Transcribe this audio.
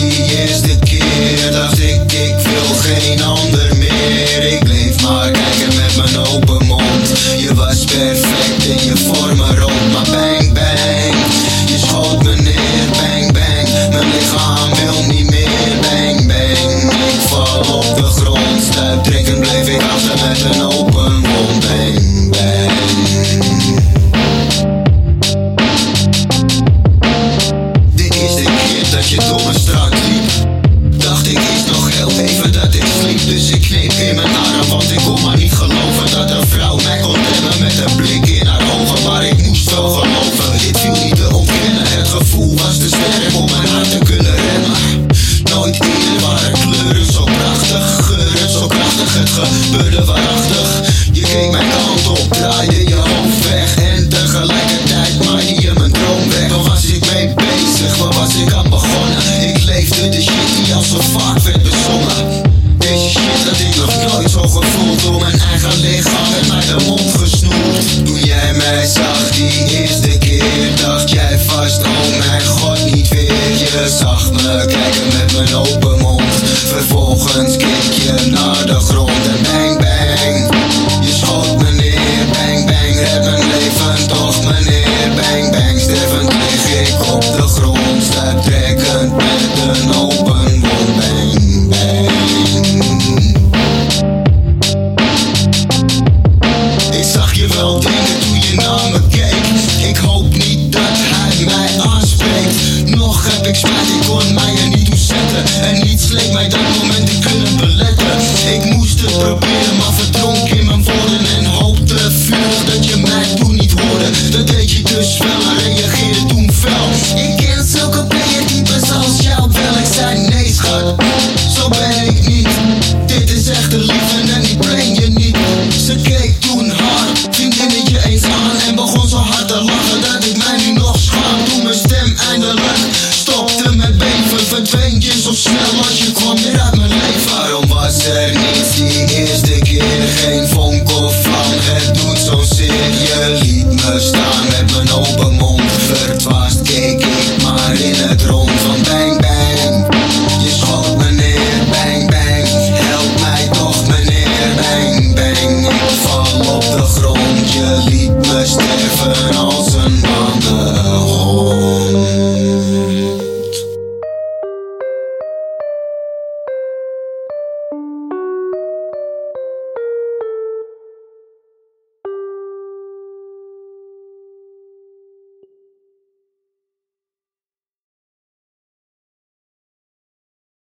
die eerste keer Dacht ik, ik wil geen ander meer? Ik bleef maar kijken met mijn open mond. Je was perfect en je vormen rond Maar bang bang, je schoot me neer Bang bang, mijn lichaam wil niet meer Bang bang, ik val op de grond Stuiptrekkend bleef ik achter met een open Dus ik kneep in mijn arm Want ik kon maar niet geloven dat een vrouw mij kon hebben Met een blik in haar ogen. Maar ik moest wel geloven Dit viel niet te ontkennen. Het gevoel was te sterk om mijn hart te kunnen remmen. Nooit eerder waren kleuren zo prachtig Geuren zo krachtig Het gebeurde waarachtig. Je keek mijn kant op Draaide je hoofd weg. En tegelijkertijd maaide je mijn droom weg. Waar was ik mee bezig? Waar was ik aan Had ik nog nooit zo gevoeld Door mijn eigen lichaam en mij de mond gesnoerd. Toen jij mij zag die eerste keer Dacht jij vast, oh mijn god niet weer. Je zag me kijken met mijn open mond. Vervolgens keek je naar ik spijt, ik kon mij er niet toe zetten. En niets leek mij dat moment te kunnen beletten. Ik moest het proberen, maar verdronk in mijn woorden. En hoopte vurig dat je mij toen niet hoorde. Dat deed je dus wel en reageerde toen fel grond. Je liet me sterven als een